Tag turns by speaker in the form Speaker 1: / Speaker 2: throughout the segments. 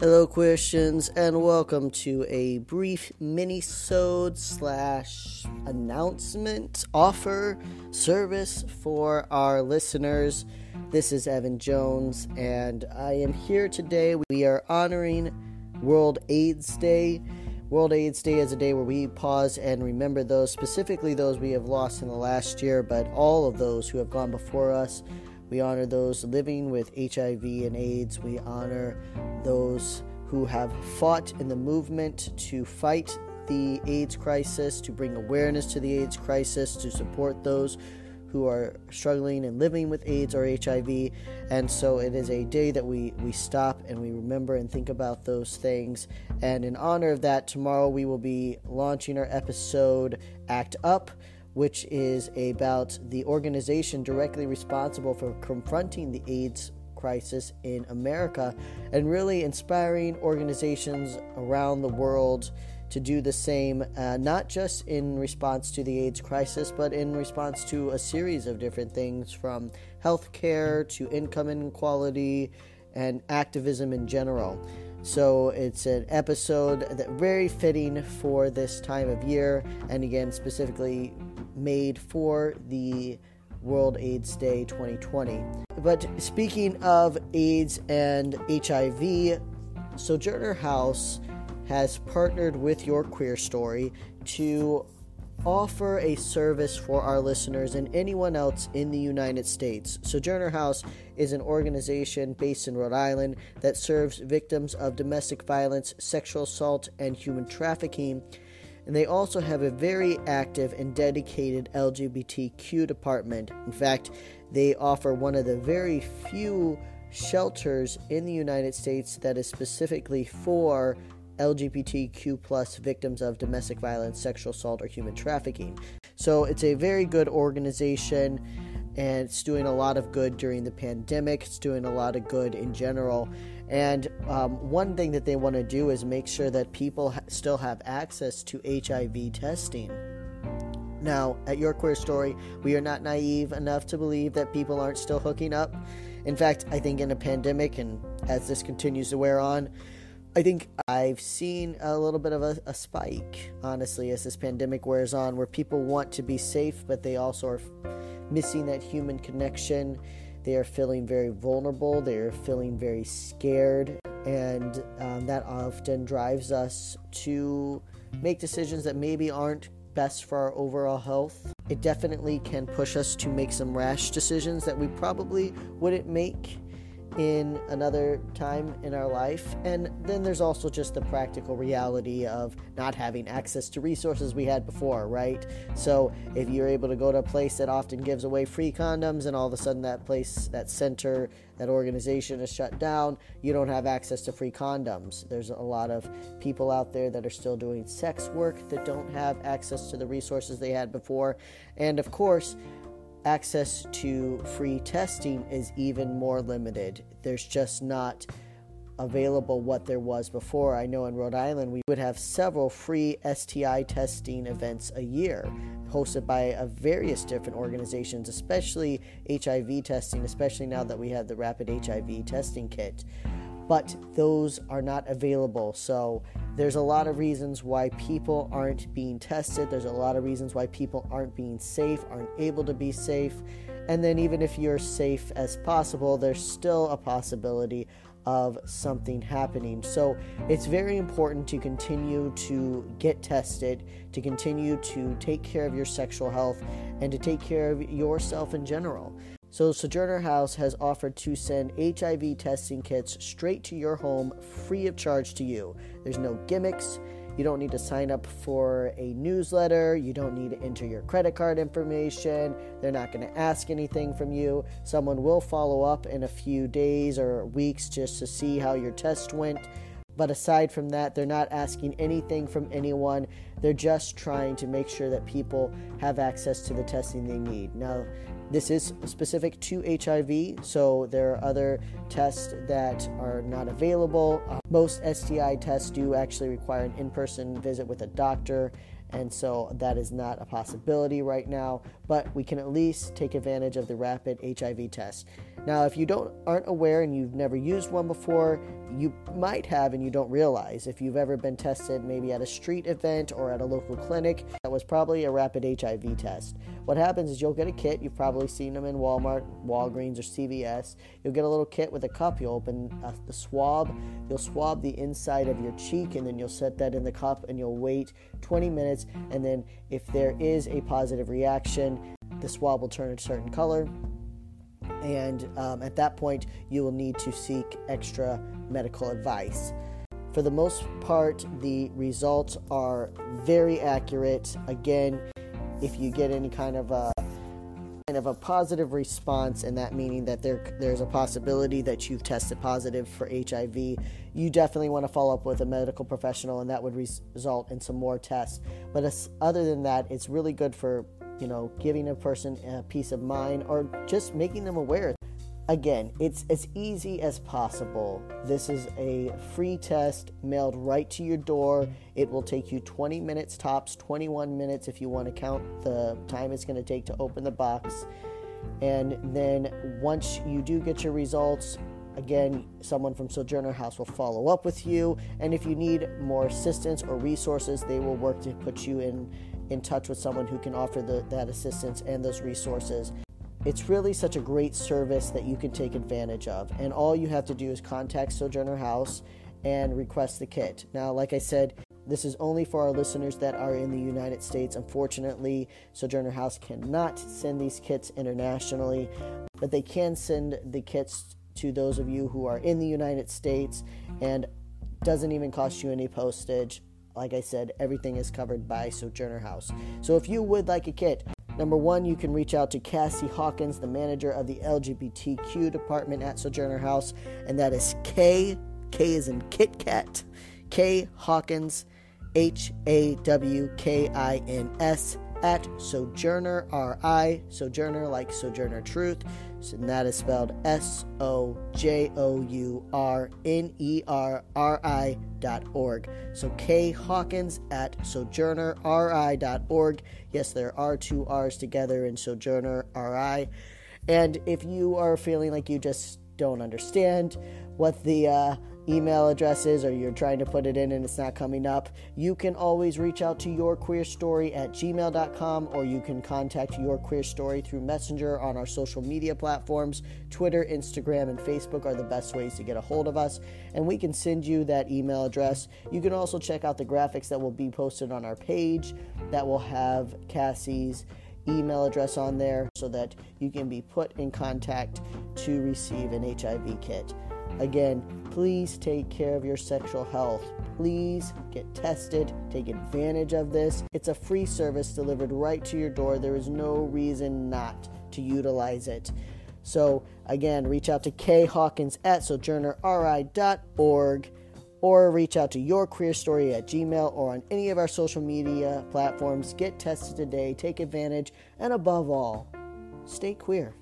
Speaker 1: Hello, Christians, and welcome to a brief mini-sode slash announcement offer service for our listeners. This is Evan Jones, and I am here today. We are honoring World AIDS Day. World AIDS Day is a day where we pause and remember those, specifically those we have lost in the last year, but all of those who have gone before us. We honor those living with HIV and AIDS. We honor those who have fought in the movement to fight the AIDS crisis, to bring awareness to the AIDS crisis, to support those who are struggling and living with AIDS or HIV. And so it is a day that we, we stop and we remember and think about those things. And in honor of that, tomorrow we will be launching our episode Act Up which is about the organization directly responsible for confronting the AIDS crisis in America and really inspiring organizations around the world to do the same, uh, not just in response to the AIDS crisis, but in response to a series of different things from healthcare to income inequality and activism in general. So it's an episode that very fitting for this time of year, and again specifically made for the World AIDS Day 2020. But speaking of AIDS and HIV, Sojourner House has partnered with Your Queer Story to offer a service for our listeners and anyone else in the United States. Sojourner House is an organization based in Rhode Island that serves victims of domestic violence, sexual assault, and human trafficking and they also have a very active and dedicated LGBTQ department. In fact, they offer one of the very few shelters in the United States that is specifically for LGBTQ plus victims of domestic violence, sexual assault, or human trafficking. So it's a very good organization and it's doing a lot of good during the pandemic. It's doing a lot of good in general. And um, one thing that they want to do is make sure that people ha- still have access to HIV testing. Now, at Your Queer Story, we are not naive enough to believe that people aren't still hooking up. In fact, I think in a pandemic, and as this continues to wear on, I think I've seen a little bit of a, a, spike, honestly, as this pandemic wears on, where people want to be safe, but they also are missing that human connection. They are feeling very vulnerable, they are feeling very scared, and um, that often drives us to make decisions that maybe aren't best for our overall health. It definitely can push us to make some rash decisions that we probably wouldn't make in another time in our life. And then there's also just the practical reality of not having access to resources we had before, right? So if you're able to go to a place that often gives away free condoms and all of a sudden that place, that center, that organization is shut down, you don't have access to free condoms. There's a lot of people out there that are still doing sex work that don't have access to the resources they had before. And of course, access to free testing is even more limited. There's just not available what there was before. I know in Rhode Island we would have several free STI testing events a year hosted by uh, various different organizations, especially HIV testing, especially now that we have the rapid HIV testing kit. But those are not available. So there's a lot of reasons why people aren't being tested. There's a lot of reasons why people aren't being safe, aren't able to be safe. And then, even if you're safe as possible, there's still a possibility of something happening. So, it's very important to continue to get tested, to continue to take care of your sexual health, and to take care of yourself in general. So, Sojourner House has offered to send HIV testing kits straight to your home free of charge to you. There's no gimmicks. You don't need to sign up for a newsletter. You don't need to enter your credit card information. They're not going to ask anything from you. Someone will follow up in a few days or weeks just to see how your test went. But aside from that, they're not asking anything from anyone. They're just trying to make sure that people have access to the testing they need. Now, this is specific to HIV, so there are other tests that are not available. Most STI tests do actually require an in person visit with a doctor, and so that is not a possibility right now. But we can at least take advantage of the rapid HIV test. Now, if you don't aren't aware and you've never used one before, you might have and you don't realize. If you've ever been tested, maybe at a street event or at a local clinic, that was probably a rapid HIV test. What happens is you'll get a kit. You've probably seen them in Walmart, Walgreens, or CVS. You'll get a little kit with a cup. You'll open a, the swab. You'll swab the inside of your cheek, and then you'll set that in the cup, and you'll wait 20 minutes. And then, if there is a positive reaction, the swab will turn a certain color and um, at that point, you will need to seek extra medical advice. For the most part, the results are very accurate. Again, if you get any kind of a kind of a positive response, and that meaning that there there's a possibility that you've tested positive for HIV, you definitely want to follow up with a medical professional, and that would result in some more tests. But other than that, it's really good for you know, giving a person a peace of mind or just making them aware. Again, it's as easy as possible. This is a free test mailed right to your door. It will take you 20 minutes tops, 21 minutes if you want to count the time it's going to take to open the box. And then once you do get your results, again, someone from Sojourner House will follow up with you. And if you need more assistance or resources, they will work to put you in in touch with someone who can offer the, that assistance and those resources. It's really such a great service that you can take advantage of. And all you have to do is contact Sojourner House and request the kit. Now, like I said, this is only for our listeners that are in the United States. Unfortunately, Sojourner House cannot send these kits internationally, but they can send the kits to those of you who are in the United States and doesn't even cost you any postage like I said, everything is covered by Sojourner House. So if you would like a kit, number one, you can reach out to Cassie Hawkins, the manager of the LGBTQ department at Sojourner House, and that is K, K is in Kit Kat, K Hawkins, H A W K I N S at Sojourner R I, Sojourner like Sojourner Truth, and that is spelled S O J O U R N E R R I dot org. So K Hawkins at Sojourner RI dot org. Yes, there are two R's together in Sojourner RI. And if you are feeling like you just don't understand what the uh, email addresses or you're trying to put it in and it's not coming up, you can always reach out to your queer story at gmail.com or you can contact your queer story through Messenger on our social media platforms. Twitter, Instagram, and Facebook are the best ways to get a hold of us, and we can send you that email address. You can also check out the graphics that will be posted on our page that will have Cassie's email address on there so that you can be put in contact to receive an HIV kit. Again, please take care of your sexual health. Please get tested, take advantage of this. It's a free service delivered right to your door. There is no reason not to utilize it. So, again, reach out to Kay Hawkins at sojournerri.org or reach out to your queer story at gmail or on any of our social media platforms. Get tested today, take advantage, and above all, stay queer.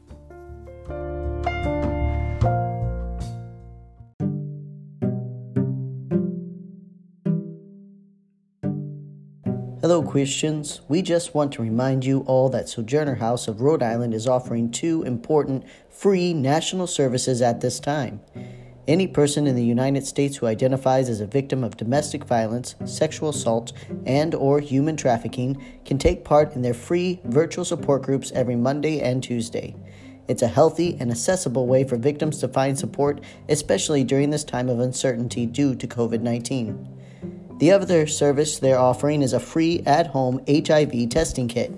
Speaker 1: Hello, Christians. We just want to remind you all that Sojourner House of Rhode Island is offering two important free national services at this time. Any person in the United States who identifies as a victim of domestic violence, sexual assault, and or human trafficking can take part in their free virtual support groups every Monday and Tuesday. It's a healthy and accessible way for victims to find support, especially during this time of uncertainty due to COVID 19. The other service they're offering is a free at home HIV testing kit.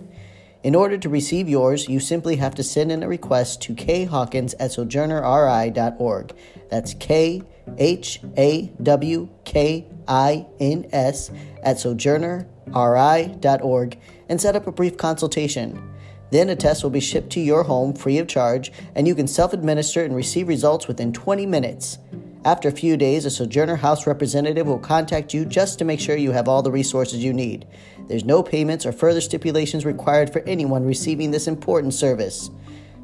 Speaker 1: In order to receive yours, you simply have to send in a request to khawkins at sojournerri.org. That's K H A W K I N S at sojournerri.org and set up a brief consultation. Then a test will be shipped to your home free of charge, and you can self administer and receive results within 20 minutes. After a few days, a Sojourner House representative will contact you just to make sure you have all the resources you need. There's no payments or further stipulations required for anyone receiving this important service.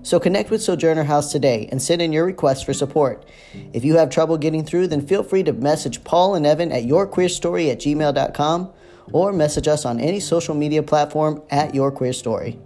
Speaker 1: So connect with Sojourner House today and send in your request for support. If you have trouble getting through, then feel free to message Paul and Evan at yourqueerstory at gmail.com or message us on any social media platform at Your Queer Story.